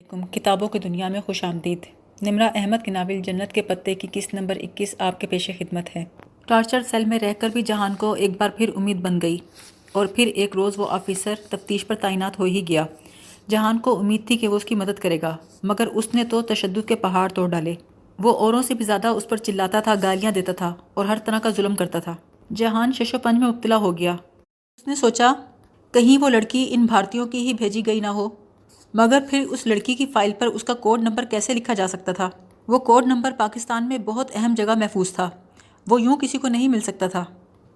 علیکم۔ کتابوں کی دنیا میں خوش آمدید۔ نمرہ احمد کی ناول جنت کے پتے کی قسط نمبر اکیس آپ کے پیش خدمت ہے۔ ٹارچر سیل میں رہ کر بھی جہان کو ایک بار پھر امید بن گئی اور پھر ایک روز وہ آفیسر تفتیش پر تعینات ہو ہی گیا۔ جہان کو امید تھی کہ وہ اس کی مدد کرے گا، مگر اس نے تو تشدد کے پہاڑ توڑ ڈالے۔ وہ اوروں سے بھی زیادہ اس پر چلاتا تھا، گالیاں دیتا تھا اور ہر طرح کا ظلم کرتا تھا۔ جہان شش و پنج میں مبتلا ہو گیا۔ اس نے سوچا، کہیں وہ لڑکی ان بھارتیوں کی ہی بھیجی گئی نہ ہو۔ مگر پھر اس لڑکی کی فائل پر اس کا کوڈ نمبر کیسے لکھا جا سکتا تھا؟ وہ کوڈ نمبر پاکستان میں بہت اہم جگہ محفوظ تھا۔ وہ یوں کسی کو نہیں مل سکتا تھا۔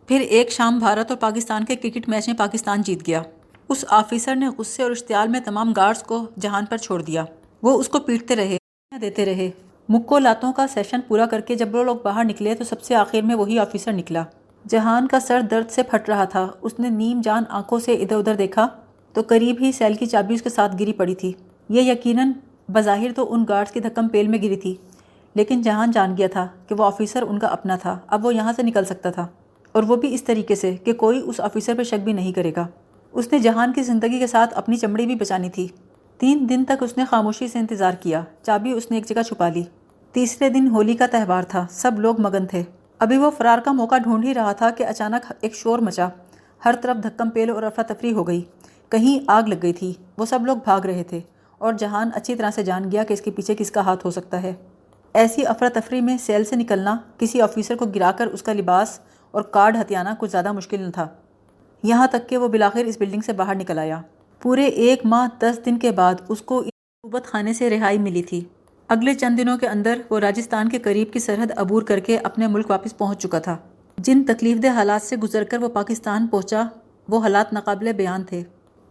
پھر ایک شام بھارت اور پاکستان کے کرکٹ میچ میں پاکستان جیت گیا۔ اس آفیسر نے غصے اور اشتعال میں تمام گارڈز کو جہان پر چھوڑ دیا۔ وہ اس کو پیٹتے رہے دیتے رہے۔ مکو لاتوں کا سیشن پورا کر کے جب وہ لوگ باہر نکلے تو سب سے آخر میں وہی آفیسر نکلا۔ جہان کا سر درد سے پھٹ رہا تھا۔ اس نے نیم جان آنکھوں سے ادھر ادھر دیکھا۔ تو قریب ہی سیل کی چابی اس کے ساتھ گری پڑی تھی۔ یہ یقیناً بظاہر تو ان گارڈز کی دھکم پیل میں گری تھی، لیکن جہان جان گیا تھا کہ وہ آفیسر ان کا اپنا تھا، اب وہ یہاں سے نکل سکتا تھا۔ اور وہ بھی اس طریقے سے کہ کوئی اس آفیسر پہ شک بھی نہیں کرے گا۔ اس نے جہان کی زندگی کے ساتھ اپنی چمڑی بھی بچانی تھی۔ تین دن تک اس نے خاموشی سے انتظار کیا۔ چابی اس نے ایک جگہ چھپا لی۔ تیسرے دن ہولی کا تہوار تھا، سب لوگ مگن تھے۔ ابھی وہ فرار کا موقع ڈھونڈ ہی رہا تھا کہ اچانک ایک شور مچا۔ ہر طرف دھکم پیل اور افراتفری ہو گئی۔ کہیں آگ لگ گئی تھی۔ وہ سب لوگ بھاگ رہے تھے اور جہان اچھی طرح سے جان گیا کہ اس کے پیچھے کس کا ہاتھ ہو سکتا ہے۔ ایسی افراتفری میں سیل سے نکلنا کسی آفیسر کو گرا کر اس کا لباس اور کارڈ ہتھیانا کچھ زیادہ مشکل نہ تھا۔ یہاں تک کہ وہ بلاخر اس بلڈنگ سے باہر نکل آیا۔ پورے ایک ماہ دس دن کے بعد اس کو اس خانے سے رہائی ملی تھی۔ اگلے چند دنوں کے اندر وہ راجستھان کے قریب کی سرحد عبور کر کے اپنے ملک واپس پہنچ چکا تھا۔ جن تکلیف دہ حالات سے گزر کر وہ پاکستان پہنچا وہ حالات ناقابل بیان تھے۔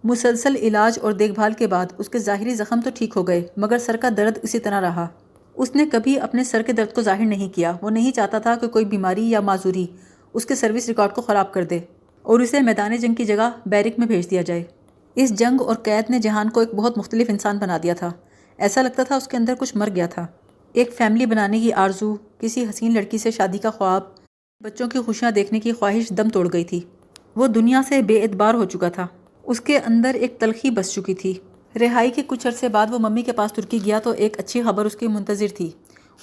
مسلسل علاج اور دیکھ بھال کے بعد اس کے ظاہری زخم تو ٹھیک ہو گئے، مگر سر کا درد اسی طرح رہا۔ اس نے کبھی اپنے سر کے درد کو ظاہر نہیں کیا۔ وہ نہیں چاہتا تھا کہ کوئی بیماری یا معذوری اس کے سروس ریکارڈ کو خراب کر دے اور اسے میدان جنگ کی جگہ بیرک میں بھیج دیا جائے۔ اس جنگ اور قید نے جہان کو ایک بہت مختلف انسان بنا دیا تھا۔ ایسا لگتا تھا اس کے اندر کچھ مر گیا تھا۔ ایک فیملی بنانے کی آرزو، کسی حسین لڑکی سے شادی کا خواب، بچوں کی خوشیاں دیکھنے کی خواہش دم توڑ گئی تھی۔ وہ دنیا سے بے اعتبار ہو چکا تھا۔ اس کے اندر ایک تلخی بس چکی تھی۔ رہائی کے کچھ عرصے بعد وہ ممی کے پاس ترکی گیا تو ایک اچھی خبر اس کی منتظر تھی۔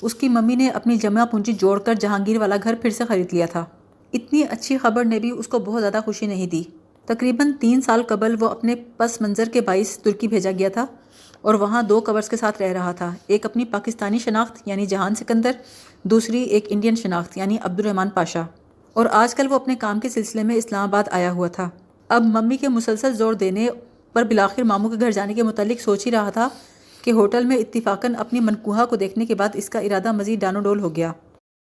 اس کی ممی نے اپنی جمع پونجی جوڑ کر جہانگیر والا گھر پھر سے خرید لیا تھا۔ اتنی اچھی خبر نے بھی اس کو بہت زیادہ خوشی نہیں دی۔ تقریباً تین سال قبل وہ اپنے پس منظر کے باعث ترکی بھیجا گیا تھا اور وہاں دو کورس کے ساتھ رہ رہا تھا۔ ایک اپنی پاکستانی شناخت یعنی جہان سکندر، دوسری ایک انڈین شناخت یعنی عبد الرحمن پاشا۔ اور آج کل وہ اپنے کام کے سلسلے میں اسلام آباد آیا ہوا تھا۔ اب ممی کے مسلسل زور دینے پر بلاخر ماموں کے گھر جانے کے متعلق سوچ ہی رہا تھا کہ ہوٹل میں اتفاقاً اپنی منکوہا کو دیکھنے کے بعد اس کا ارادہ مزید ڈانو ڈول ہو گیا۔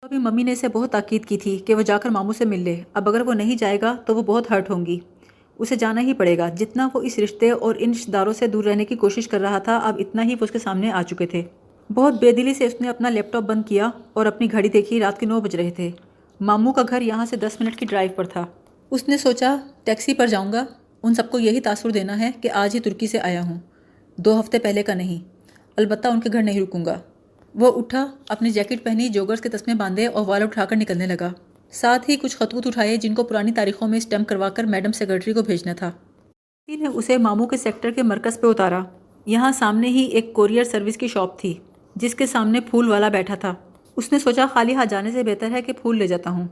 ابھی ممی نے اسے بہت تاکید کی تھی کہ وہ جا کر ماموں سے مل لے۔ اب اگر وہ نہیں جائے گا تو وہ بہت ہرٹ ہوں گی۔ اسے جانا ہی پڑے گا۔ جتنا وہ اس رشتے اور ان رشتے داروں سے دور رہنے کی کوشش کر رہا تھا، اب اتنا ہی وہ اس کے سامنے آ چکے تھے۔ بہت بے دلی سے اس نے اپنا لیپ ٹاپ بند کیا اور اپنی گھڑی دیکھی۔ رات کے نو بج رہے تھے۔ ماموں کا گھر یہاں سے دس منٹ کی ڈرائیو پر تھا۔ اس نے سوچا، ٹیکسی پر جاؤں گا۔ ان سب کو یہی تاثر دینا ہے کہ آج ہی ترکی سے آیا ہوں۔ دو ہفتے پہلے کا نہیں۔ البتہ ان کے گھر نہیں رکوں گا۔ وہ اٹھا، اپنی جیکٹ پہنی، جوگرز کے تسمے باندھے اور والا اٹھا کر نکلنے لگا۔ ساتھ ہی کچھ خطوط اٹھائے جن کو پرانی تاریخوں میں اسٹمپ کروا کر میڈم سیکرٹری کو بھیجنا تھا۔ نے اسے ماموں کے سیکٹر کے مرکز پہ اتارا۔ یہاں سامنے ہی ایک کوریئر سروس کی شاپ تھی، جس کے سامنے پھول والا بیٹھا تھا۔ اس نے سوچا، خالی ہاتھ جانے سے بہتر ہے کہ پھول لے جاتا ہوں۔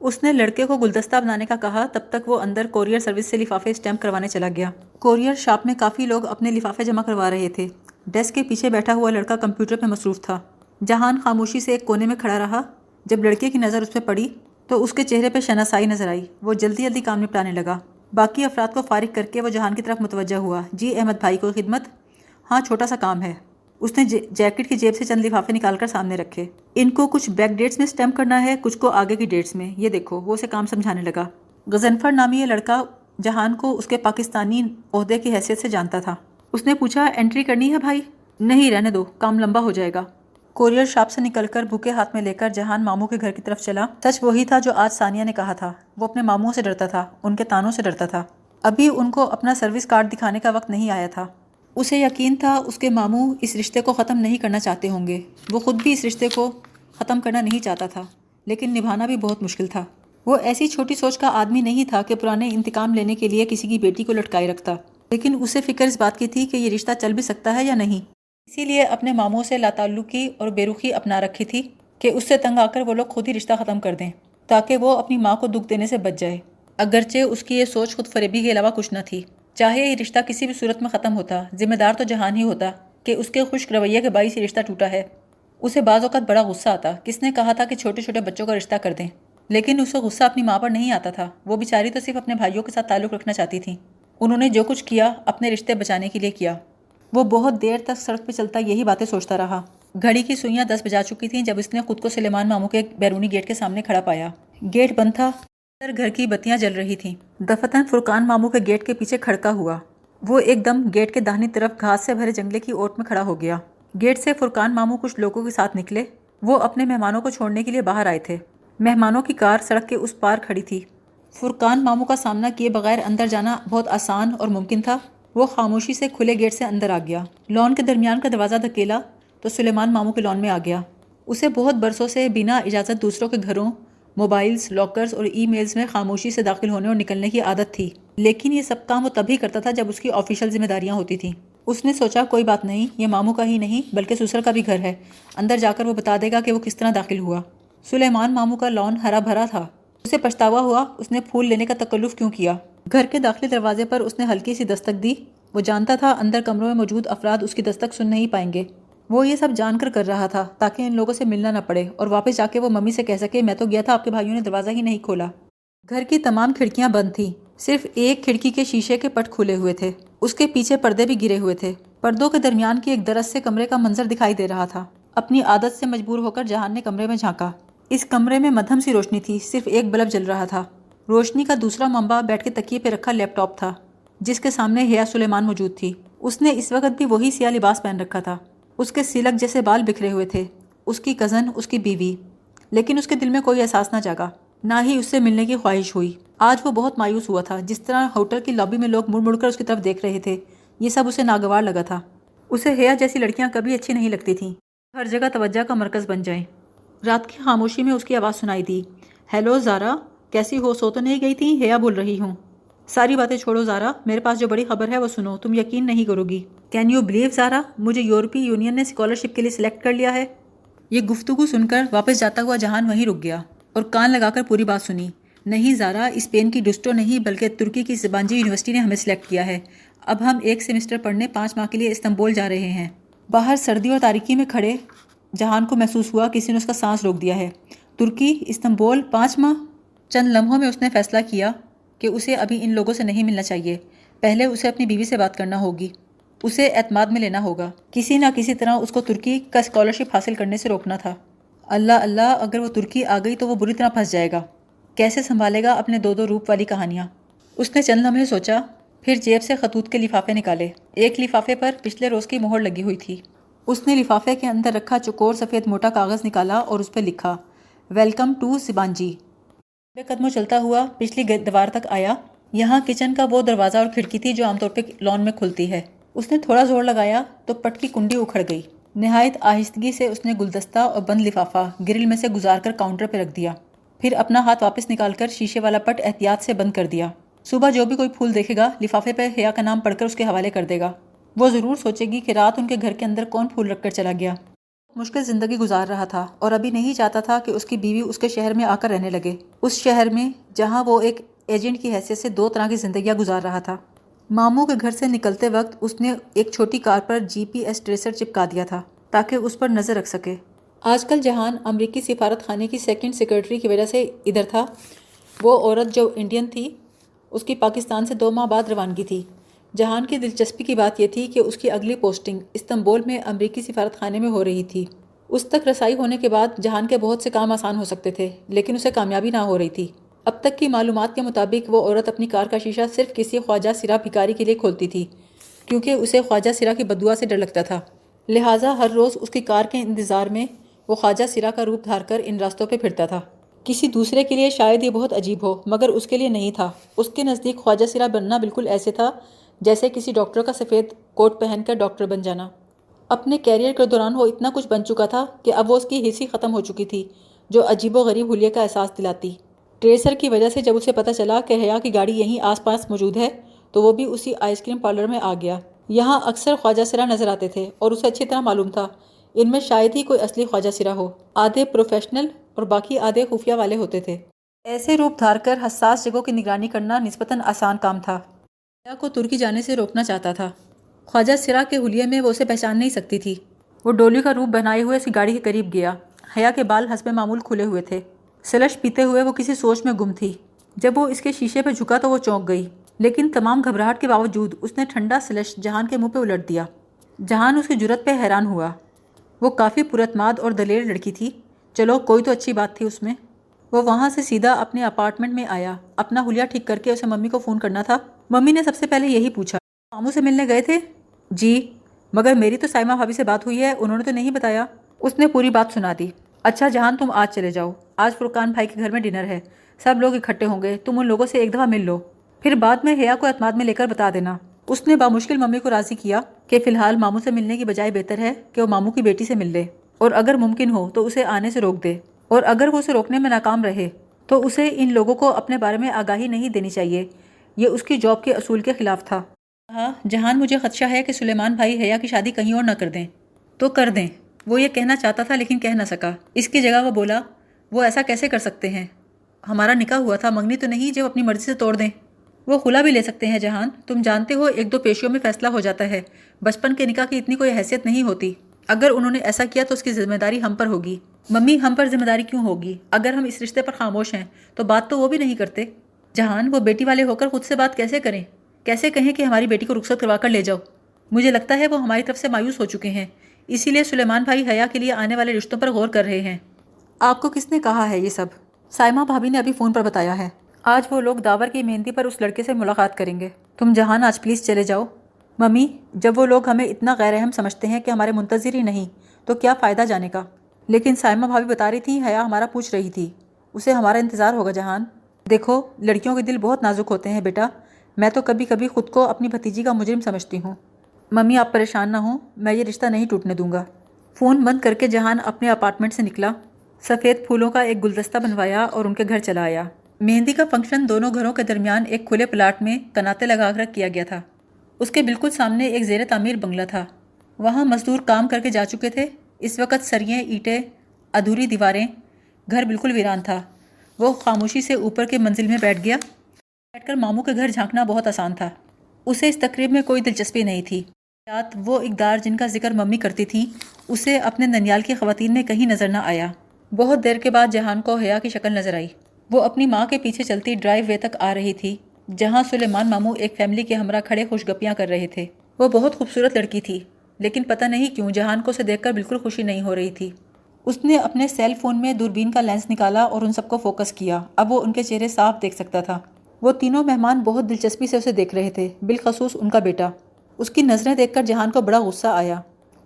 اس نے لڑکے کو گلدستہ بنانے کا کہا، تب تک وہ اندر کوریئر سروس سے لفافے اسٹمپ کروانے چلا گیا۔ کوریئر شاپ میں کافی لوگ اپنے لفافے جمع کروا رہے تھے۔ ڈیسک کے پیچھے بیٹھا ہوا لڑکا کمپیوٹر پہ مصروف تھا۔ جہان خاموشی سے ایک کونے میں کھڑا رہا۔ جب لڑکے کی نظر اس پہ پڑی، تو اس کے چہرے پہ شناسائی نظر آئی۔ وہ جلدی جلدی کام نپٹانے لگا۔ باقی افراد کو فارغ کر کے وہ جہان کی طرف متوجہ ہوا۔ جی احمد بھائی کو خدمت؟ ہاں چھوٹا سا کام ہے۔ اس نے جیکٹ کی جیب سے چند لفافے نکال کر سامنے رکھے۔ ان کو کچھ بیک ڈیٹس میں اسٹیمپ کرنا ہے، کچھ کو آگے کی ڈیٹس میں۔ یہ دیکھو، وہ اسے کام سمجھانے لگا۔ غزنفر نامی یہ لڑکا جہان کو اس کے پاکستانی عہدے کی حیثیت سے جانتا تھا۔ اس نے پوچھا انٹری کرنی ہے بھائی؟ نہیں، رہنے دو، کام لمبا ہو جائے گا۔ کوریئر شاپ سے نکل کر بھوکے ہاتھ میں لے کر جہان ماموں کے گھر کی طرف چلا۔ سچ وہی تھا جو آج ثانیہ نے کہا تھا۔ وہ اپنے ماموں سے ڈرتا تھا، ان کے تانوں سے ڈرتا تھا۔ ابھی ان کو اپنا سروس کارڈ دکھانے کا وقت نہیں آیا تھا۔ اسے یقین تھا اس کے ماموں اس رشتے کو ختم نہیں کرنا چاہتے ہوں گے۔ وہ خود بھی اس رشتے کو ختم کرنا نہیں چاہتا تھا، لیکن نبھانا بھی بہت مشکل تھا۔ وہ ایسی چھوٹی سوچ کا آدمی نہیں تھا کہ پرانے انتقام لینے کے لیے کسی کی بیٹی کو لٹکائے رکھتا۔ لیکن اسے فکر اس بات کی تھی کہ یہ رشتہ چل بھی سکتا ہے یا نہیں۔ اسی لیے اپنے ماموں سے لاتعلقی اور بے رخی اپنا رکھی تھی کہ اس سے تنگ آ کر وہ لوگ خود ہی رشتہ ختم کر دیں، تاکہ وہ اپنی ماں کو دکھ دینے سے بچ جائے۔ اگرچہ اس کی یہ سوچ خود فریبی کے علاوہ کچھ نہ تھی۔ چاہے یہ رشتہ کسی بھی صورت میں ختم ہوتا، ذمہ دار تو جہان ہی ہوتا کہ اس کے خشک رویے کے باعث یہ رشتہ ٹوٹا ہے۔ اسے بعض اوقات بڑا غصہ آتا۔ کس نے کہا تھا کہ چھوٹے چھوٹے بچوں کا رشتہ کر دیں؟ لیکن اسے غصہ اپنی ماں پر نہیں آتا تھا۔ وہ بیچاری تو صرف اپنے بھائیوں کے ساتھ تعلق رکھنا چاہتی تھیں۔ انہوں نے جو کچھ کیا، اپنے رشتے بچانے کے لیے کیا۔ وہ بہت دیر تک سڑک پہ چلتا یہی باتیں سوچتا رہا۔ گھڑی کی سوئیاں دس بجا چکی تھیں جب اس نے خود کو سلیمان ماموں کے بیرونی گیٹ کے سامنے کھڑا پایا۔ گیٹ بند تھا۔ اندر گھر کی بتیاں جل رہی تھیں۔ دفتن فرقان ماموں کے گیٹ کے پیچھے کھڑکا ہوا۔ وہ ایک دم گیٹ کے داہنی طرف گھاس سے بھرے جنگلے کی اوٹ میں کھڑا ہو گیا۔ گیٹ سے فرقان ماموں کچھ لوگوں کے ساتھ نکلے۔ وہ اپنے مہمانوں کو چھوڑنے کے لیے باہر آئے تھے۔ مہمانوں کی کار سڑک کے اس پار کھڑی تھی۔ فرقان ماموں کا سامنا کیے بغیر اندر جانا بہت آسان اور ممکن تھا۔ وہ خاموشی سے کھلے گیٹ سے اندر آ گیا۔ لان کے درمیان کا دروازہ دھکیلا تو سلیمان ماموں کے لان میں آ گیا۔ اسے بہت برسوں سے بنا اجازت دوسروں کے گھروں موبائلز، لاکرز اور ای میلز میں خاموشی سے داخل ہونے اور نکلنے کی عادت تھی۔ لیکن یہ سب کام وہ تبھی کرتا تھا جب اس کی آفیشل ذمہ داریاں ہوتی تھیں۔ اس نے سوچا، کوئی بات نہیں، یہ ماموں کا ہی نہیں، بلکہ سسر کا بھی گھر ہے۔ اندر جا کر وہ بتا دے گا کہ وہ کس طرح داخل ہوا۔ سلیمان ماموں کا لان ہرا بھرا تھا۔ اسے پچھتاوا ہوا، اس نے پھول لینے کا تکلف کیوں کیا؟ گھر کے داخلی دروازے پر اس نے ہلکی سی دستک دی۔ وہ جانتا تھا، اندر کمروں میں موجود افراد اس کی دستک سن نہیں پائیں گے۔ وہ یہ سب جان کر کر رہا تھا تاکہ ان لوگوں سے ملنا نہ پڑے اور واپس جا کے وہ ممی سے کہہ سکے، میں تو گیا تھا، آپ کے بھائیوں نے دروازہ ہی نہیں کھولا۔ گھر کی تمام کھڑکیاں بند تھیں۔ صرف ایک کھڑکی کے شیشے کے پٹ کھلے ہوئے تھے۔ اس کے پیچھے پردے بھی گرے ہوئے تھے۔ پردوں کے درمیان کی ایک درس سے کمرے کا منظر دکھائی دے رہا تھا۔ اپنی عادت سے مجبور ہو کر جہان نے کمرے میں جھانکا۔ اس کمرے میں مدھم سی روشنی تھی، صرف ایک بلب جل رہا تھا۔ روشنی کا دوسرا منبع بیٹھ کے تکیے پہ رکھا لیپ ٹاپ تھا، جس کے سامنے ہیا سلیمان موجود تھی۔ اس نے اس وقت بھی وہی سیاہ لباس پہن رکھا تھا۔ اس کے سلک جیسے بال بکھرے ہوئے تھے، اس کی کزن، اس کی بیوی۔ لیکن اس کے دل میں کوئی احساس نہ جاگا، نہ ہی اس سے ملنے کی خواہش ہوئی۔ آج وہ بہت مایوس ہوا تھا، جس طرح ہوٹل کی لابی میں لوگ مڑ مڑ کر اس کی طرف دیکھ رہے تھے۔ یہ سب اسے ناگوار لگا تھا۔ اسے ہیا جیسی لڑکیاں کبھی اچھی نہیں لگتی تھیں۔ ہر جگہ توجہ کا مرکز بن جائیں۔ رات کی خاموشی میں اس کی آواز سنائی دی۔ ہیلو زارا، کیسی ہو؟ سو تو نہیں گئی تھی؟ ہیا بول رہی ہوں۔ ساری باتیں چھوڑو زارا، میرے پاس جو بڑی خبر ہے وہ سنو، تم یقین نہیں کرو گی۔ کین یو بلیو زارا، مجھے یورپی یونین نے اسکالرشپ کے لیے سلیکٹ کر لیا ہے۔ یہ گفتگو سن کر واپس جاتا ہوا جہان وہیں رک گیا اور کان لگا کر پوری بات سنی۔ نہیں زارا اسپین کی ڈسٹو نہیں، بلکہ ترکی کی زبانجی یونیورسٹی نے ہمیں سلیکٹ کیا ہے۔ اب ہم ایک سیمسٹر پڑھنے پانچ ماہ کے لیے استنبول جا رہے ہیں۔ باہر سردی اور تاریکی میں کھڑے، جہان کو محسوس ہوا کسی نے اس کا سانس روک دیا ہے۔ ترکی، استنبول، پانچ ماہ۔ چند لمحوں میں اس نے فیصلہ کیا۔ کہ اسے ابھی ان لوگوں سے نہیں ملنا چاہیے۔ پہلے اسے اپنی بیوی سے بات کرنا ہوگی۔ اسے اعتماد میں لینا ہوگا۔ کسی نہ کسی طرح اس کو ترکی کا اسکالرشپ حاصل کرنے سے روکنا تھا۔ اللہ اللہ، اگر وہ ترکی آ گئی تو وہ بری طرح پھنس جائے گا۔ کیسے سنبھالے گا اپنے دو دو روپ والی کہانیاں؟ اس نے چند لمحے سوچا، پھر جیب سے خطوط کے لفافے نکالے۔ ایک لفافے پر پچھلے روز کی مہر لگی ہوئی تھی۔ اس نے لفافے کے اندر رکھا چکور سفید موٹا کاغذ نکالا اور اس پہ لکھا ویلکم ٹو سبانجی بے قدموں چلتا ہوا پچھلی دیوار تک آیا۔ یہاں کچن کا وہ دروازہ اور کھڑکی تھی جو عام طور پہ لان میں کھلتی ہے۔ اس نے تھوڑا زور لگایا تو پٹ کی کنڈی اکھڑ گئی۔ نہایت آہستگی سے اس نے گلدستہ اور بند لفافہ گرل میں سے گزار کر کاؤنٹر پہ رکھ دیا۔ پھر اپنا ہاتھ واپس نکال کر شیشے والا پٹ احتیاط سے بند کر دیا۔ صبح جو بھی کوئی پھول دیکھے گا، لفافے پہ حیا کا نام پڑھ کر اس کے حوالے کر دے گا۔ وہ ضرور سوچے گی کہ رات ان کے گھر کے اندر کون پھول رکھ کر چلا گیا۔ مشکل زندگی گزار رہا تھا اور ابھی نہیں چاہتا تھا کہ اس کی بیوی اس کے شہر میں آ کر رہنے لگے۔ اس شہر میں جہاں وہ ایک ایجنٹ کی حیثیت سے دو طرح کی زندگیاں گزار رہا تھا۔ ماموں کے گھر سے نکلتے وقت اس نے ایک چھوٹی کار پر جی پی ایس ٹریسر چپکا دیا تھا تاکہ اس پر نظر رکھ سکے۔ آج کل جہان امریکی سفارت خانے کی سیکنڈ سیکرٹری کی وجہ سے ادھر تھا۔ وہ عورت جو انڈین تھی، اس کی پاکستان سے دو ماہ بعد روانگی تھی۔ جہان کی دلچسپی کی بات یہ تھی کہ اس کی اگلی پوسٹنگ استنبول میں امریکی سفارت خانے میں ہو رہی تھی۔ اس تک رسائی ہونے کے بعد جہان کے بہت سے کام آسان ہو سکتے تھے، لیکن اسے کامیابی نہ ہو رہی تھی۔ اب تک کی معلومات کے مطابق وہ عورت اپنی کار کا شیشہ صرف کسی خواجہ سرا بھکاری کے لیے کھولتی تھی، کیونکہ اسے خواجہ سرا کی بدعا سے ڈر لگتا تھا۔ لہٰذا ہر روز اس کی کار کے انتظار میں وہ خواجہ سرا کا روپ دھار کر ان راستوں پہ پھرتا تھا۔ کسی دوسرے کے لیے شاید یہ بہت عجیب ہو، مگر اس کے لیے نہیں تھا۔ اس کے نزدیک خواجہ سرا بننا بالکل ایسے تھا جیسے کسی ڈاکٹر کا سفید کوٹ پہن کر ڈاکٹر بن جانا۔ اپنے کیریئر کے دوران وہ اتنا کچھ بن چکا تھا کہ اب وہ اس کی حصی ختم ہو چکی تھی، جو عجیب و غریب حلیے کا احساس دلاتی۔ ٹریسر کی وجہ سے جب اسے پتہ چلا کہ حیا کی گاڑی یہیں آس پاس موجود ہے، تو وہ بھی اسی آئس کریم پارلر میں آ گیا۔ یہاں اکثر خواجہ سرا نظر آتے تھے اور اسے اچھی طرح معلوم تھا۔ ان میں شاید ہی کوئی اصلی خواجہ سرا ہو۔ آدھے پروفیشنل اور باقی آدھے خفیہ والے ہوتے تھے۔ ایسے روپ دھار کر حساس جگہوں کی نگرانی کرنا نسبتاً آسان کام تھا۔ کو ترکی جانے سے روکنا چاہتا تھا۔ خواجہ سرا کے حلیے میں وہ اسے پہچان نہیں سکتی تھی۔ وہ ڈولی کا روپ بنائے ہوئے اس کی گاڑی کے قریب گیا۔ حیا کے بال حسب معمول کھلے ہوئے تھے۔ سلش پیتے ہوئے وہ کسی سوچ میں گم تھی۔ جب وہ اس کے شیشے پہ جھکا تو وہ چونک گئی۔ لیکن تمام گھبراہٹ کے باوجود اس نے ٹھنڈا سلش جہان کے منہ پہ الٹ دیا۔ جہان اس کی جرت پہ حیران ہوا۔ وہ کافی پرتماد اور دلیر لڑکی تھی۔ چلو کوئی تو اچھی بات تھی اس میں۔ وہ وہاں سے سیدھا اپنے اپارٹمنٹ میں آیا۔ اپنا حلیہ ٹھیک کر کے اسے ممی کو فون کرنا تھا۔ ممی نے سب سے پہلے یہی پوچھا، ماموں سے ملنے گئے تھے؟ جی مگر میری تو سائمہ بھابھی سے بات ہوئی ہے، انہوں نے تو نہیں بتایا۔ اس نے پوری بات سنا دی۔ اچھا جہان، تم آج چلے جاؤ۔ آج فرقان بھائی کے گھر میں ڈنر ہے۔ سب لوگ اکٹھے ہوں گے۔ تم ان لوگوں سے ایک دفعہ مل لو۔ پھر بعد میں حیا کو اعتماد میں لے کر بتا دینا۔ اس نے بامشکل ممی کو راضی کیا کہ فی الحال ماموں سے ملنے کی بجائے بہتر ہے کہ وہ ماموں کی بیٹی سے مل لے۔ اور اگر ممکن ہو تو اسے آنے سے روک دے۔ اور اگر وہ اسے روکنے میں ناکام رہے تو اسے ان لوگوں کو اپنے بارے میں آگاہی نہیں دینی چاہیے۔ یہ اس کی جاب کے اصول کے خلاف تھا۔ ہاں جہان، مجھے خدشہ ہے کہ سلیمان بھائی حیا کی شادی کہیں اور نہ کر دیں۔ تو کر دیں۔ وہ یہ کہنا چاہتا تھا لیکن کہہ نہ سکا۔ اس کی جگہ وہ بولا، وہ ایسا کیسے کر سکتے ہیں؟ ہمارا نکاح ہوا تھا، منگنی تو نہیں جو اپنی مرضی سے توڑ دیں۔ وہ خلا بھی لے سکتے ہیں جہان۔ تم جانتے ہو، ایک دو پیشیوں میں فیصلہ ہو جاتا ہے۔ بچپن کے نکاح کی اتنی کوئی حیثیت نہیں ہوتی۔ اگر انہوں نے ایسا کیا تو اس کی ذمہ داری ہم پر ہوگی۔ ممی، ہم پر ذمہ داری کیوں ہوگی؟ اگر ہم اس رشتے پر خاموش ہیں تو بات تو وہ بھی نہیں کرتے۔ جہان وہ بیٹی والے ہو کر خود سے بات کیسے کریں؟ کیسے کہیں کہ ہماری بیٹی کو رخصت کروا کر لے جاؤ؟ مجھے لگتا ہے وہ ہماری طرف سے مایوس ہو چکے ہیں۔ اسی لیے سلیمان بھائی حیا کے لیے آنے والے رشتوں پر غور کر رہے ہیں۔ آپ کو کس نے کہا ہے یہ سب؟ سائمہ بھابھی نے ابھی فون پر بتایا ہے۔ آج وہ لوگ داور کی مہندی پر اس لڑکے سے ملاقات کریں گے۔ تم جہان آج پلیز چلے جاؤ۔ ممی جب وہ لوگ ہمیں اتنا غیر اہم سمجھتے ہیں کہ ہمارے منتظر ہی نہیں تو کیا فائدہ جانے کا؟ لیکن سائمہ بھابھی بتا رہی تھی حیا ہمارا پوچھ رہی تھی۔ اسے ہمارا انتظار ہوگا جہان۔ دیکھو، لڑکیوں کے دل بہت نازک ہوتے ہیں بیٹا۔ میں تو کبھی کبھی خود کو اپنی بھتیجی کا مجرم سمجھتی ہوں۔ ممی، آپ پریشان نہ ہوں، میں یہ رشتہ نہیں ٹوٹنے دوں گا۔ فون بند کر کے جہان اپنے اپارٹمنٹ سے نکلا۔ سفید پھولوں کا ایک گلدستہ بنوایا اور ان کے گھر چلا آیا۔ مہندی کا فنکشن دونوں گھروں کے درمیان ایک کھلے پلاٹ میں کناتے لگا کر کیا گیا تھا۔ اس کے بالکل سامنے ایک زیر تعمیر بنگلہ تھا۔ وہاں مزدور کام کر کے جا چکے تھے۔ اس وقت سریے اینٹیں، ادھوری دیواریں، گھر بالکل ویران تھا۔ وہ خاموشی سے اوپر کے منزل میں بیٹھ گیا۔ بیٹھ کر ماموں کے گھر جھانکنا بہت آسان تھا۔ اسے اس تقریب میں کوئی دلچسپی نہیں تھی۔ رات وہ اقدار جن کا ذکر ممی کرتی تھیں اسے اپنے ننیال کی خواتین میں کہیں نظر نہ آیا۔ بہت دیر کے بعد جہان کو حیا کی شکل نظر آئی۔ وہ اپنی ماں کے پیچھے چلتی ڈرائیو وے تک آ رہی تھی، جہاں سلیمان ماموں ایک فیملی کے ہمراہ کھڑے خوش گپیاں کر رہے تھے۔ وہ بہت خوبصورت لڑکی تھی، لیکن پتہ نہیں کیوں جہان کو اسے دیکھ کر بالکل خوشی نہیں ہو رہی تھی۔ اس نے اپنے سیل فون میں دوربین کا لینس نکالا اور ان سب کو فوکس کیا۔ اب وہ ان کے چہرے صاف دیکھ سکتا تھا۔ وہ تینوں مہمان بہت دلچسپی سے اسے دیکھ رہے تھے، بالخصوص ان کا بیٹا۔ اس کی نظریں دیکھ کر جہان کو بڑا غصہ آیا۔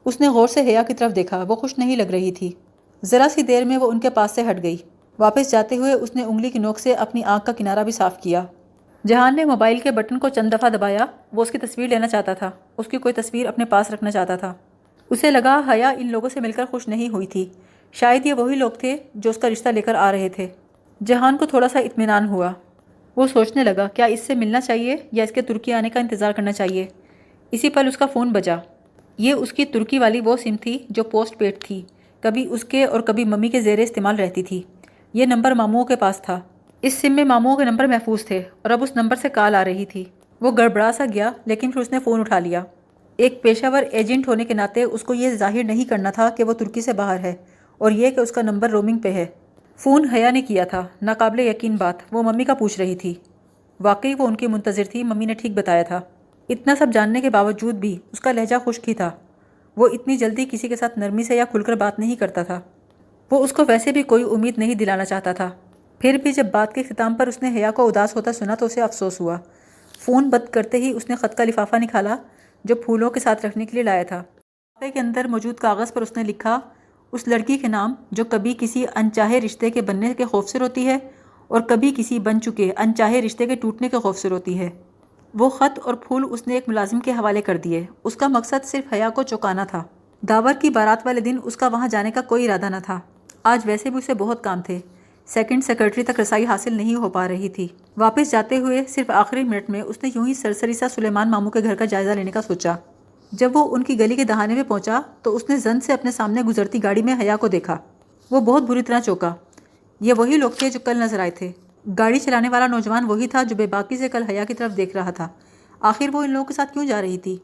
اس نے غور سے حیا کی طرف دیکھا، وہ خوش نہیں لگ رہی تھی۔ ذرا سی دیر میں وہ ان کے پاس سے ہٹ گئی۔ واپس جاتے ہوئے اس نے انگلی کی نوک سے اپنی آنکھ کا کنارہ بھی صاف کیا۔ جہان نے موبائل کے بٹن کو چند دفعہ دبایا۔ وہ اس کی تصویر لینا چاہتا تھا۔ اس کی کوئی تصویر اپنے پاس رکھنا چاہتا تھا۔ اسے لگا حیا ان لوگوں سے مل کر خوش نہیں ہوئی تھی۔ شاید یہ وہی لوگ تھے جو اس کا رشتہ لے کر آ رہے تھے۔ جہان کو تھوڑا سا اطمینان ہوا۔ وہ سوچنے لگا، کیا اس سے ملنا چاہیے یا اس کے ترکی آنے کا انتظار کرنا چاہیے؟ اسی پل اس کا فون بجا۔ یہ اس کی ترکی والی وہ سم تھی جو پوسٹ پیڈ تھی۔ کبھی اس کے اور کبھی ممی کے زیر استعمال رہتی تھی۔ یہ نمبر ماموں کے پاس تھا۔ اس سم میں ماموں کے نمبر محفوظ تھے اور اب اس نمبر سے کال آ رہی تھی۔ وہ گڑبڑا سا گیا، لیکن پھر اس نے فون اٹھا لیا۔ ایک پیشہ ور ایجنٹ ہونے کے ناطے اس کو یہ ظاہر نہیں کرنا تھا کہ وہ ترکی سے باہر ہے۔ اور یہ کہ اس کا نمبر رومنگ پہ ہے۔ فون حیا نے کیا تھا۔ ناقابل یقین بات۔ وہ ممی کا پوچھ رہی تھی۔ واقعی وہ ان کی منتظر تھی، ممی نے ٹھیک بتایا تھا۔ اتنا سب جاننے کے باوجود بھی اس کا لہجہ خشک ہی تھا۔ وہ اتنی جلدی کسی کے ساتھ نرمی سے یا کھل کر بات نہیں کرتا تھا۔ وہ اس کو ویسے بھی کوئی امید نہیں دلانا چاہتا تھا۔ پھر بھی جب بات کے ختام پر اس نے حیا کو اداس ہوتا سنا تو اسے افسوس ہوا۔ فون بند کرتے ہی اس نے خط کا لفافہ نکالا، جو پھولوں کے ساتھ رکھنے کے لیے لایا تھا۔ لفافے کے اندر موجود کاغذ پر اس نے لکھا اس لڑکی کے نام جو کبھی کسی انچاہے رشتے کے بننے کے خوف سے روتی ہے اور کبھی کسی بن چکے انچاہے رشتے کے ٹوٹنے کے خوف سے روتی ہے۔ وہ خط اور پھول اس نے ایک ملازم کے حوالے کر دیے۔ اس کا مقصد صرف حیا کو چوکانا تھا۔ داور کی بارات والے دن اس کا وہاں جانے کا کوئی ارادہ نہ تھا۔ آج ویسے بھی اسے بہت کام تھے۔ سیکنڈ سیکرٹری تک رسائی حاصل نہیں ہو پا رہی تھی۔ واپس جاتے ہوئے صرف آخری منٹ میں اس نے یوں ہی سرسری سا سلیمان ماموں کے گھر کا جائزہ لینے کا سوچا۔ جب وہ ان کی گلی کے دہانے میں پہنچا تو اس نے زن سے اپنے سامنے گزرتی گاڑی میں حیا کو دیکھا۔ وہ بہت بری طرح چوکا۔ یہ وہی لوگ تھے جو کل نظر آئے تھے۔ گاڑی چلانے والا نوجوان وہی تھا جو بے باکی سے کل حیا کی طرف دیکھ رہا تھا۔ آخر وہ ان لوگوں کے ساتھ کیوں جا رہی تھی؟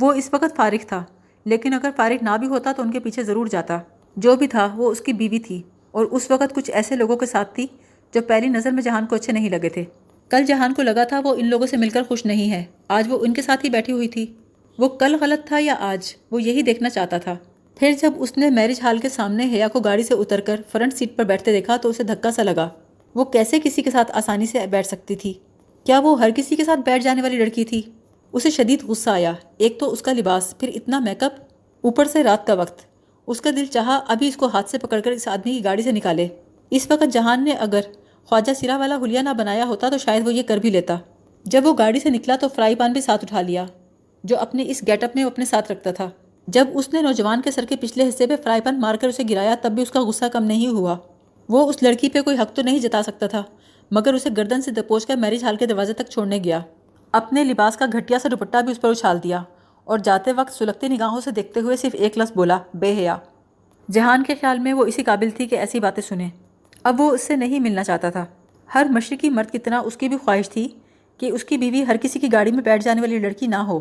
وہ اس وقت فارغ تھا، لیکن اگر فارغ نہ بھی ہوتا تو ان کے پیچھے ضرور جاتا۔ جو بھی تھا وہ اس کی بیوی تھی، اور اس وقت کچھ ایسے لوگوں کے ساتھ تھی جو پہلی نظر میں جہان کو اچھے نہیں لگے تھے۔ کل جہان کو لگا تھا وہ ان لوگوں سے مل کر خوش نہیں ہے۔ آج وہ ان کے ساتھ ہی بیٹھی ہوئی تھی۔ وہ کل غلط تھا یا آج؟ وہ یہی دیکھنا چاہتا تھا۔ پھر جب اس نے میرج ہال کے سامنے حیا کو گاڑی سے اتر کر فرنٹ سیٹ پر بیٹھتے دیکھا تو اسے دھکا سا لگا۔ وہ کیسے کسی کے ساتھ آسانی سے بیٹھ سکتی تھی؟ کیا وہ ہر کسی کے ساتھ بیٹھ جانے والی لڑکی تھی؟ اسے شدید غصہ آیا۔ ایک تو اس کا لباس، پھر اتنا میک اپ اوپر سے رات کا وقت۔ اس کا دل چاہا ابھی اس کو ہاتھ سے پکڑ کر اس آدمی کی گاڑی سے نکالے۔ اس وقت جہان نے اگر خواجہ سرا والا حلیہ نہ بنایا ہوتا تو شاید وہ یہ کر بھی لیتا۔ جب وہ گاڑی سے نکلا تو فرائی پان بھی ساتھ اٹھا لیا۔ جو اپنے اس گیٹ اپ میں اپنے ساتھ رکھتا تھا۔ جب اس نے نوجوان کے سر کے پچھلے حصے پہ فرائی پان مار کر اسے گرایا، تب بھی اس کا غصہ کم نہیں ہوا۔ وہ اس لڑکی پہ کوئی حق تو نہیں جتا سکتا تھا، مگر اسے گردن سے دپوچ کر میرج ہال کے دروازے تک چھوڑنے گیا۔ اپنے لباس کا گھٹیا سا دوپٹہ بھی اس پر اچھال دیا اور جاتے وقت سلگتی نگاہوں سے دیکھتے ہوئے صرف ایک لفظ بولا، بے حیا۔ جہان کے خیال میں وہ اسی قابل تھی کہ ایسی باتیں سنیں۔ اب وہ اس سے نہیں ملنا چاہتا تھا۔ ہر مشرقی مرد کی طرح اس کی بھی خواہش تھی کہ اس کی بیوی ہر کسی کی گاڑی میں بیٹھ جانے والی لڑکی نہ ہو۔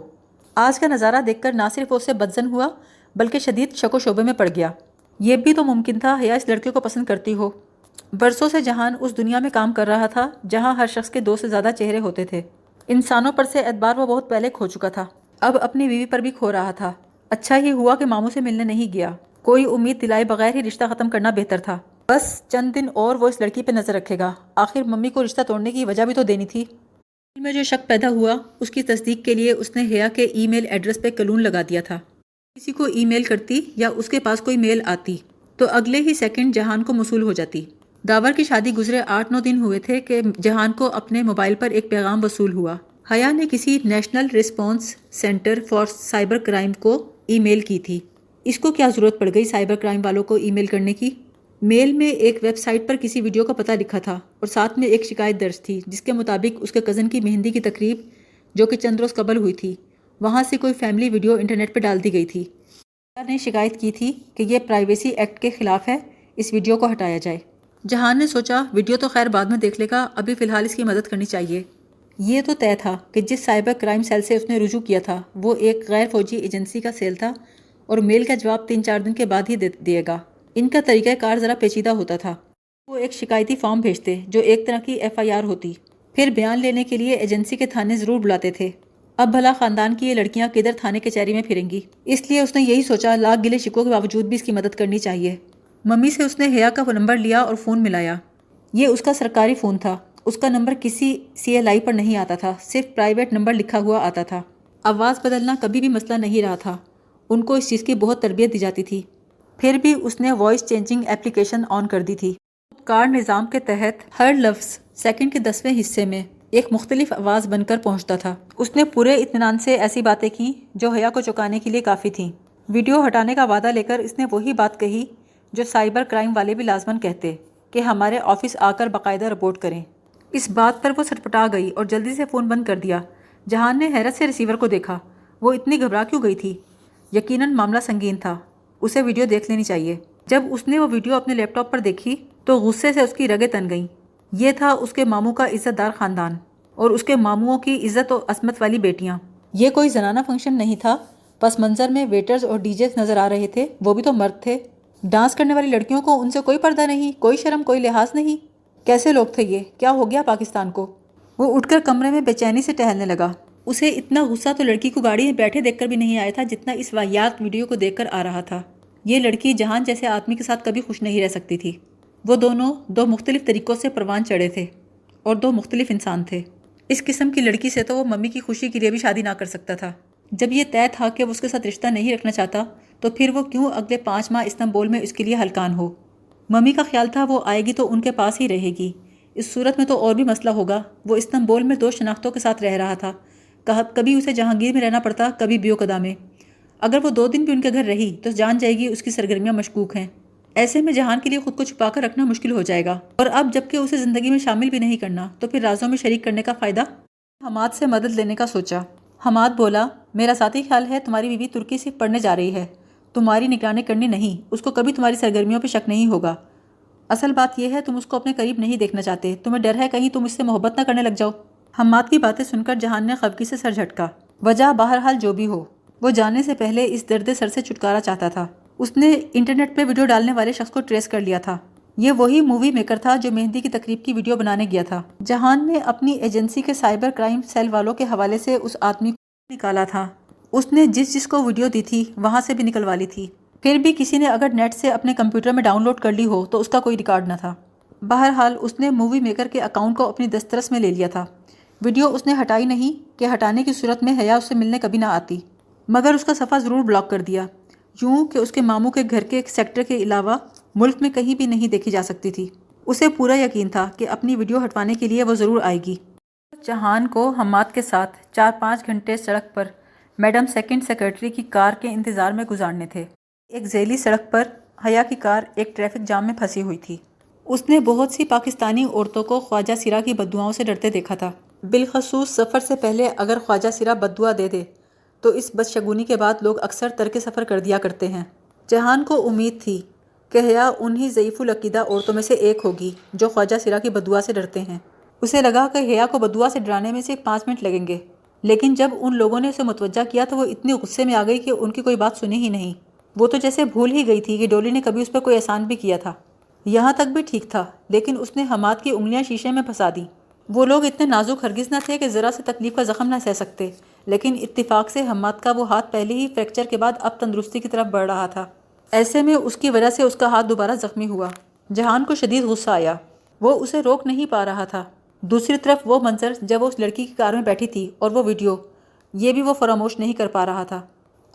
آج کا نظارہ دیکھ کر نہ صرف اسے بدزن ہوا، بلکہ شدید شک و شعبے میں پڑ گیا۔ یہ بھی تو ممکن تھا، حیا، اس لڑکے کو پسند کرتی ہو۔ برسوں سے جہان اس دنیا میں کام کر رہا تھا، جہاں ہر شخص کے دو سے زیادہ چہرے ہوتے تھے۔ انسانوں پر سے اعتبار وہ بہت پہلے کھو چکا تھا۔ اب اپنی بیوی پر بھی کھو رہا تھا۔ اچھا ہی ہوا کہ ماموں سے ملنے نہیں گیا۔ کوئی امید دلائے بغیر ہی رشتہ ختم کرنا بہتر تھا۔ بس چند دن اور وہ اس لڑکی پہ نظر رکھے گا۔ آخر ممی کو رشتہ توڑنے کی وجہ بھی تو دینی تھی۔ دل میں جو شک پیدا ہوا، اس کی تصدیق کے لیے اس نے حیا کے ای میل ایڈریس پہ کلون لگا دیا تھا۔ کسی کو ای میل کرتی یا اس کے پاس کوئی میل آتی، تو اگلے ہی سیکنڈ جہان کو موصول ہو جاتی۔ داور کی شادی گزرے آٹھ نو دن ہوئے تھے کہ جہان کو اپنے موبائل پر ایک پیغام وصول ہوا۔ حیا نے کسی national response centre for cyber crime کو ای میل کی تھی۔ اس کو کیا ضرورت پڑ گئی سائبر کرائم والوں کو ای میل کرنے کی؟ میل میں ایک ویب سائٹ پر کسی ویڈیو کا پتہ لکھا تھا اور ساتھ میں ایک شکایت درج تھی، جس کے مطابق اس کے کزن کی مہندی کی تقریب جو کہ چند روز قبل ہوئی تھی، وہاں سے کوئی فیملی ویڈیو انٹرنیٹ پہ ڈال دی گئی تھی۔ نے شکایت کی تھی کہ یہ پرائیویسی ایکٹ کے خلاف ہے، اس ویڈیو کو ہٹایا جائے۔ جہان نے سوچا، ویڈیو تو خیر بعد میں دیکھ لے گا، ابھی فی الحال اس کی مدد کرنی چاہیے۔ یہ تو طے تھا کہ جس سائبر کرائم سیل سے اس نے رجوع کیا تھا، وہ ایک غیر فوجی ایجنسی کا سیل تھا اور میل کا جواب تین چار دن کے بعد ہی دے گا۔ ان کا طریقہ کار ذرا پیچیدہ ہوتا تھا۔ وہ ایک شکایتی فارم بھیجتے جو ایک طرح کی ایف آئی آر ہوتی۔ پھر بیان لینے کے لیے ایجنسی کے تھانے ضرور بلاتے تھے۔ اب بھلا خاندان کی یہ لڑکیاں کدھر تھانے کے چہری میں پھریں گی؟ اس لیے اس نے یہی سوچا، لاکھ گلے شکوں کے باوجود بھی اس کی مدد کرنی چاہیے۔ ممی سے اس نے حیا کا وہ نمبر لیا اور فون ملایا۔ یہ اس کا سرکاری فون تھا۔ اس کا نمبر کسی سی ایل آئی پر نہیں آتا تھا۔ صرف پرائیویٹ نمبر لکھا ہوا آتا تھا۔ آواز بدلنا کبھی بھی مسئلہ نہیں رہا تھا۔ ان کو اس چیز کی بہت تربیت دی جاتی تھی۔ پھر بھی اس نے وائس چینجنگ اپلیکیشن آن کر دی تھی۔ کار نظام کے تحت ہر لفظ سیکنڈ کے دسویں حصے میں ایک مختلف آواز بن کر پہنچتا تھا۔ اس نے پورے اطمینان سے ایسی باتیں کی جو حیا کو چکانے کے لیے کافی تھیں۔ ویڈیو ہٹانے کا وعدہ لے کر اس نے وہی بات کہی جو سائبر کرائم والے بھی لازمن کہتے کہ ہمارے آفس آ کر باقاعدہ رپورٹ کریں۔ اس بات پر وہ سٹپٹا گئی اور جلدی سے فون بند کر دیا۔ جہان نے حیرت سے ریسیور کو دیکھا۔ وہ اتنی گھبرا کیوں گئی تھی؟ یقیناً معاملہ سنگین تھا۔ اسے ویڈیو دیکھ لینی چاہیے۔ جب اس نے وہ ویڈیو اپنے لیپ ٹاپ پر دیکھی تو غصے سے اس کی رگیں تن گئیں۔ یہ تھا اس کے ماموں کا عزت دار خاندان اور اس کے ماموں کی عزت و عصمت والی بیٹیاں۔ یہ کوئی زنانہ فنکشن نہیں تھا۔ پس منظر میں ویٹرز اور ڈی جیز نظر آ رہے تھے۔ وہ بھی تو مرد تھے۔ ڈانس کرنے والی لڑکیوں کو ان سے کوئی پردہ نہیں، کوئی شرم، کوئی لحاظ نہیں۔ کیسے لوگ تھے یہ؟ کیا ہو گیا پاکستان کو؟ وہ اٹھ کر کمرے میں بے چینی سے ٹہلنے لگا۔ اسے اتنا غصہ تو لڑکی کو گاڑی میں بیٹھے دیکھ کر بھی نہیں آیا تھا جتنا اس واحیات ویڈیو کو دیکھ کر آ رہا تھا۔ یہ لڑکی جہان جیسے آدمی کے ساتھ کبھی خوش نہیں رہ سکتی تھی۔ وہ دونوں دو مختلف طریقوں سے پروان چڑھے تھے اور دو مختلف انسان تھے۔ اس قسم کی لڑکی سے تو وہ ممی کی خوشی کے لیے بھی شادی نہ کر سکتا تھا۔ جب یہ طے تھا کہ وہ اس کے ساتھ رشتہ نہیں رکھنا چاہتا، تو پھر وہ کیوں اگلے پانچ ماہ استنبول میں اس کے لیے ہلکان ہو؟ ممی کا خیال تھا وہ آئے گی تو ان کے پاس ہی رہے گی۔ اس صورت میں تو اور بھی مسئلہ ہوگا۔ وہ استنبول میں دو شناختوں کے ساتھ رہ رہا تھا۔ کبھی اسے جہانگیر میں رہنا پڑتا، کبھی بیو قدا میں۔ اگر وہ دو دن بھی ان کے گھر رہی تو جان جائے گی اس کی سرگرمیاں مشکوک ہیں۔ ایسے میں جہان کے لیے خود کو چھپا کر رکھنا مشکل ہو جائے گا۔ اور اب جبکہ اسے زندگی میں شامل بھی نہیں کرنا، تو پھر رازوں میں شریک کرنے کا فائدہ؟ حماد سے مدد لینے کا سوچا۔ حماد بولا، میرا ساتھی، خیال ہے تمہاری بیوی ترکی صرف پڑھنے جا رہی ہے۔ تمہاری نگرانی کرنی نہیں، اس کو کبھی تمہاری سرگرمیوں پہ شک نہیں ہوگا۔ اصل بات یہ ہے، تم اس کو اپنے قریب نہیں دیکھنا چاہتے۔ تمہیں ڈر ہے کہیں تم اس سے محبت نہ کرنے لگ جاؤ۔ حماد کی باتیں سن کر جہان نے خفگی سے سر جھٹکا۔ وجہ بہرحال جو بھی ہو، وہ جانے سے پہلے اس درد سر سے چھٹکارا چاہتا تھا۔ اس نے انٹرنیٹ پہ ویڈیو ڈالنے والے شخص کو ٹریس کر لیا تھا۔ یہ وہی مووی میکر تھا جو مہندی کی تقریب کی ویڈیو بنانے گیا تھا۔ جہان نے اپنی ایجنسی کے سائبر کرائم سیل والوں کے حوالے سے اس آدمی کو نکالا تھا۔ اس نے جس جس کو ویڈیو دی تھی، وہاں سے بھی نکلوا لی تھی۔ پھر بھی کسی نے اگر نیٹ سے اپنے کمپیوٹر میں ڈاؤن لوڈ کر لی ہو، تو اس کا کوئی ریکارڈ نہ تھا۔ بہرحال، اس نے مووی میکر کے اکاؤنٹ کو اپنی دسترس میں لے لیا تھا۔ ویڈیو اس نے ہٹائی نہیں کہ ہٹانے کی صورت میں حیا اس سے ملنے کبھی نہ آتی۔ مگر اس کا صفحہ ضرور بلاک کر دیا۔ یوں کہ اس کے ماموں کے گھر کے ایک سیکٹر کے علاوہ ملک میں کہیں بھی نہیں دیکھی جا سکتی تھی۔ اسے پورا یقین تھا کہ اپنی ویڈیو ہٹوانے کے لیے وہ ضرور آئے گی۔ جہان کو حماد کے ساتھ چار پانچ گھنٹے سڑک پر میڈم سیکنڈ سیکرٹری کی کار کے انتظار میں گزارنے تھے۔ ایک ذیلی سڑک پر حیا کی کار ایک ٹریفک جام میں پھنسی ہوئی تھی۔ اس نے بہت سی پاکستانی عورتوں کو خواجہ سرا کی بدعاؤں سے ڈرتے دیکھا تھا۔ بالخصوص سفر سے پہلے اگر خواجہ سرا بدعا دے دے، تو اس بدشگونی کے بعد لوگ اکثر ترک سفر کر دیا کرتے ہیں۔ جہان کو امید تھی کہ حیا انہی ضعیف العقیدہ عورتوں میں سے ایک ہوگی جو خواجہ سرا کی بدعا سے ڈرتے ہیں۔ اسے لگا کہ حیا کو بدعا سے ڈرانے میں صرف پانچ منٹ لگیں گے، لیکن جب ان لوگوں نے اسے متوجہ کیا تو وہ اتنی غصے میں آ گئی کہ ان کی کوئی بات سنی ہی نہیں۔ وہ تو جیسے بھول ہی گئی تھی کہ ڈولی نے کبھی اس پہ کوئی احسان بھی کیا تھا۔ یہاں تک بھی ٹھیک تھا، لیکن اس نے حماد کی انگلیاں شیشے میں پھنسا دی وہ لوگ اتنے نازک ہرگز نہ تھے کہ ذرا سے تکلیف کا زخم نہ سہ سکتے۔ لیکن اتفاق سے حماد کا وہ ہاتھ پہلے ہی فریکچر کے بعد اب تندرستی کی طرف بڑھ رہا تھا۔ ایسے میں اس کی وجہ سے اس کا ہاتھ دوبارہ زخمی ہوا۔ جہان کو شدید غصہ آیا۔ وہ اسے روک نہیں پا رہا تھا۔ دوسری طرف وہ منظر جب وہ اس لڑکی کی کار میں بیٹھی تھی اور وہ ویڈیو، یہ بھی وہ فراموش نہیں کر پا رہا تھا۔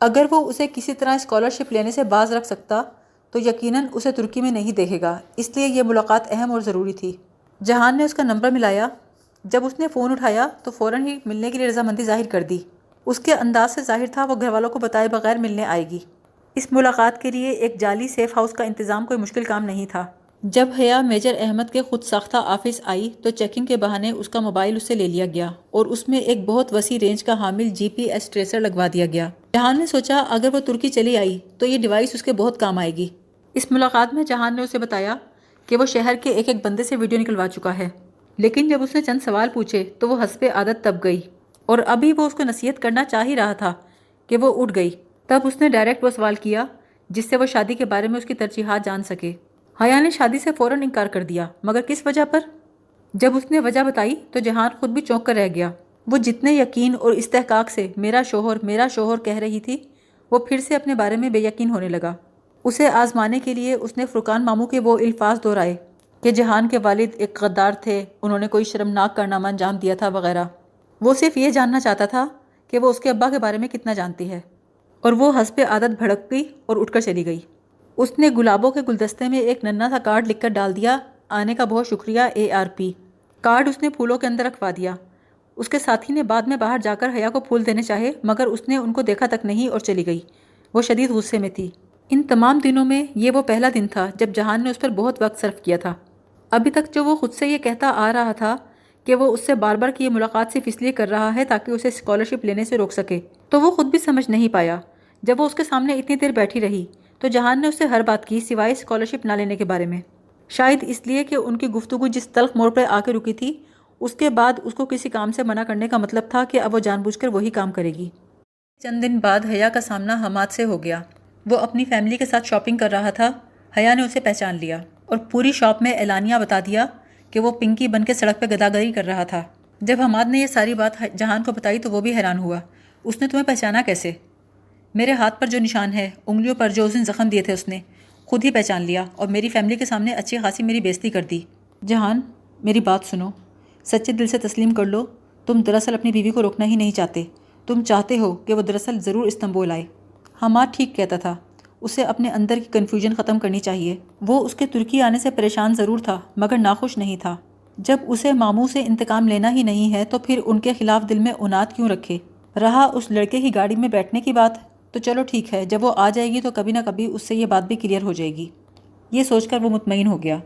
اگر وہ اسے کسی طرح اسکالرشپ لینے سے باز رکھ سکتا، تو یقیناً اسے ترکی میں نہیں دیکھے گا۔ اس لیے یہ ملاقات اہم اور ضروری تھی۔ جہان نے اس کا نمبر ملایا۔ جب اس نے فون اٹھایا تو فوراً ہی ملنے کے لیے رضامندی ظاہر کر دی۔ اس کے انداز سے ظاہر تھا وہ گھر والوں کو بتائے بغیر ملنے آئے گی۔ اس ملاقات کے لیے ایک جعلی سیف ہاؤس کا انتظام کوئی مشکل کام نہیں تھا۔ جب حیا میجر احمد کے خود ساختہ آفس آئی تو چیکنگ کے بہانے اس کا موبائل اس سے لے لیا گیا اور اس میں ایک بہت وسیع رینج کا حامل جی پی ایس ٹریسر لگوا دیا گیا۔ جہان نے سوچا اگر وہ ترکی چلی آئی تو یہ ڈیوائس اس کے بہت کام آئے گی۔ اس ملاقات میں جہان نے اسے بتایا کہ وہ شہر کے ایک ایک بندے سے ویڈیو نکلوا چکا ہے۔ لیکن جب اس نے چند سوال پوچھے تو وہ حسب عادت تب گئی اور ابھی وہ اس کو نصیحت کرنا چاہ ہی رہا تھا کہ وہ اٹھ گئی۔ تب اس نے ڈائریکٹ وہ سوال کیا جس سے وہ شادی کے بارے میں اس کی ترجیحات جان سکے۔ حیا نے شادی سے فوراً انکار کر دیا، مگر کس وجہ پر؟ جب اس نے وجہ بتائی تو جہان خود بھی چونک کر رہ گیا۔ وہ جتنے یقین اور استحقاق سے میرا شوہر میرا شوہر کہہ رہی تھی، وہ پھر سے اپنے بارے میں بے یقین ہونے لگا۔ اسے آزمانے کے لیے اس نے فرقان ماموں کے وہ الفاظ دہرائے۔ کہ جہان کے والد ایک غدار تھے، انہوں نے کوئی شرمناک کارنامہ انجام دیا تھا وغیرہ۔ وہ صرف یہ جاننا چاہتا تھا کہ وہ اس کے ابا کے بارے میں کتنا جانتی ہے۔ اور وہ حسب عادت بھڑک گئی اور اٹھ کر چلی گئی۔ اس نے گلابوں کے گلدستے میں ایک ننا سا کارڈ لکھ کر ڈال دیا۔ آنے کا بہت شکریہ، اے آر پی۔ کارڈ اس نے پھولوں کے اندر رکھوا دیا۔ اس کے ساتھی نے بعد میں باہر جا کر حیا کو پھول دینے چاہے، مگر اس نے ان کو دیکھا تک نہیں اور چلی گئی۔ وہ شدید غصے میں تھی۔ ان تمام دنوں میں یہ وہ پہلا دن تھا جب جہان نے اس پر بہت وقت صرف کیا تھا۔ ابھی تک جو وہ خود سے یہ کہتا آ رہا تھا کہ وہ اس سے بار بار کی یہ ملاقات صرف اس لیے کر رہا ہے تاکہ اسے اسکالرشپ لینے سے روک سکے۔ تو وہ خود بھی سمجھ نہیں پایا۔ جب وہ اس کے سامنے اتنی دیر بیٹھی رہی، تو جہان نے اس سے ہر بات کی سوائے اسکالرشپ نہ لینے کے بارے میں۔ شاید اس لیے کہ ان کی گفتگو جس تلخ موڑ پہ آ کے رکی تھی، اس کے بعد اس کو کسی کام سے منع کرنے کا مطلب تھا کہ اب وہ جان بوجھ کر وہی کام کرے گی۔ چند دن بعد حیا کا سامنا حماد سے ہو گیا۔ وہ اپنی فیملی کے ساتھ شاپنگ کر رہا تھا۔ حیا نے اسے پہچان لیا۔ اور پوری شاپ میں اعلانیہ بتا دیا کہ وہ پنکی بن کے سڑک پہ گداگری کر رہا تھا۔ جب حماد نے یہ ساری بات جہان کو بتائی تو وہ بھی حیران ہوا۔ اس نے تمہیں پہچانا کیسے؟ میرے ہاتھ پر جو نشان ہے، انگلیوں پر جو اس دن زخم دیے تھے اس نے، خود ہی پہچان لیا اور میری فیملی کے سامنے اچھی خاصی میری بےزتی کر دی۔ جہان، میری بات سنو۔ سچے دل سے تسلیم کر لو، تم دراصل اپنی بیوی کو روکنا ہی نہیں چاہتے۔ تم چاہتے ہو کہ وہ دراصل ضرور استنبول آئے۔ حماد ٹھیک کہتا تھا۔ اسے اپنے اندر کی کنفیوژن ختم کرنی چاہیے۔ وہ اس کے ترکی آنے سے پریشان ضرور تھا، مگر ناخوش نہیں تھا۔ جب اسے ماموں سے انتقام لینا ہی نہیں ہے، تو پھر ان کے خلاف دل میں انات کیوں رکھے؟ رہا اس لڑکے کی گاڑی میں بیٹھنے کی بات؟ تو چلو ٹھیک ہے، جب وہ آ جائے گی تو کبھی نہ کبھی اس سے یہ بات بھی کلیئر ہو جائے گی۔ یہ سوچ کر وہ مطمئن ہو گیا۔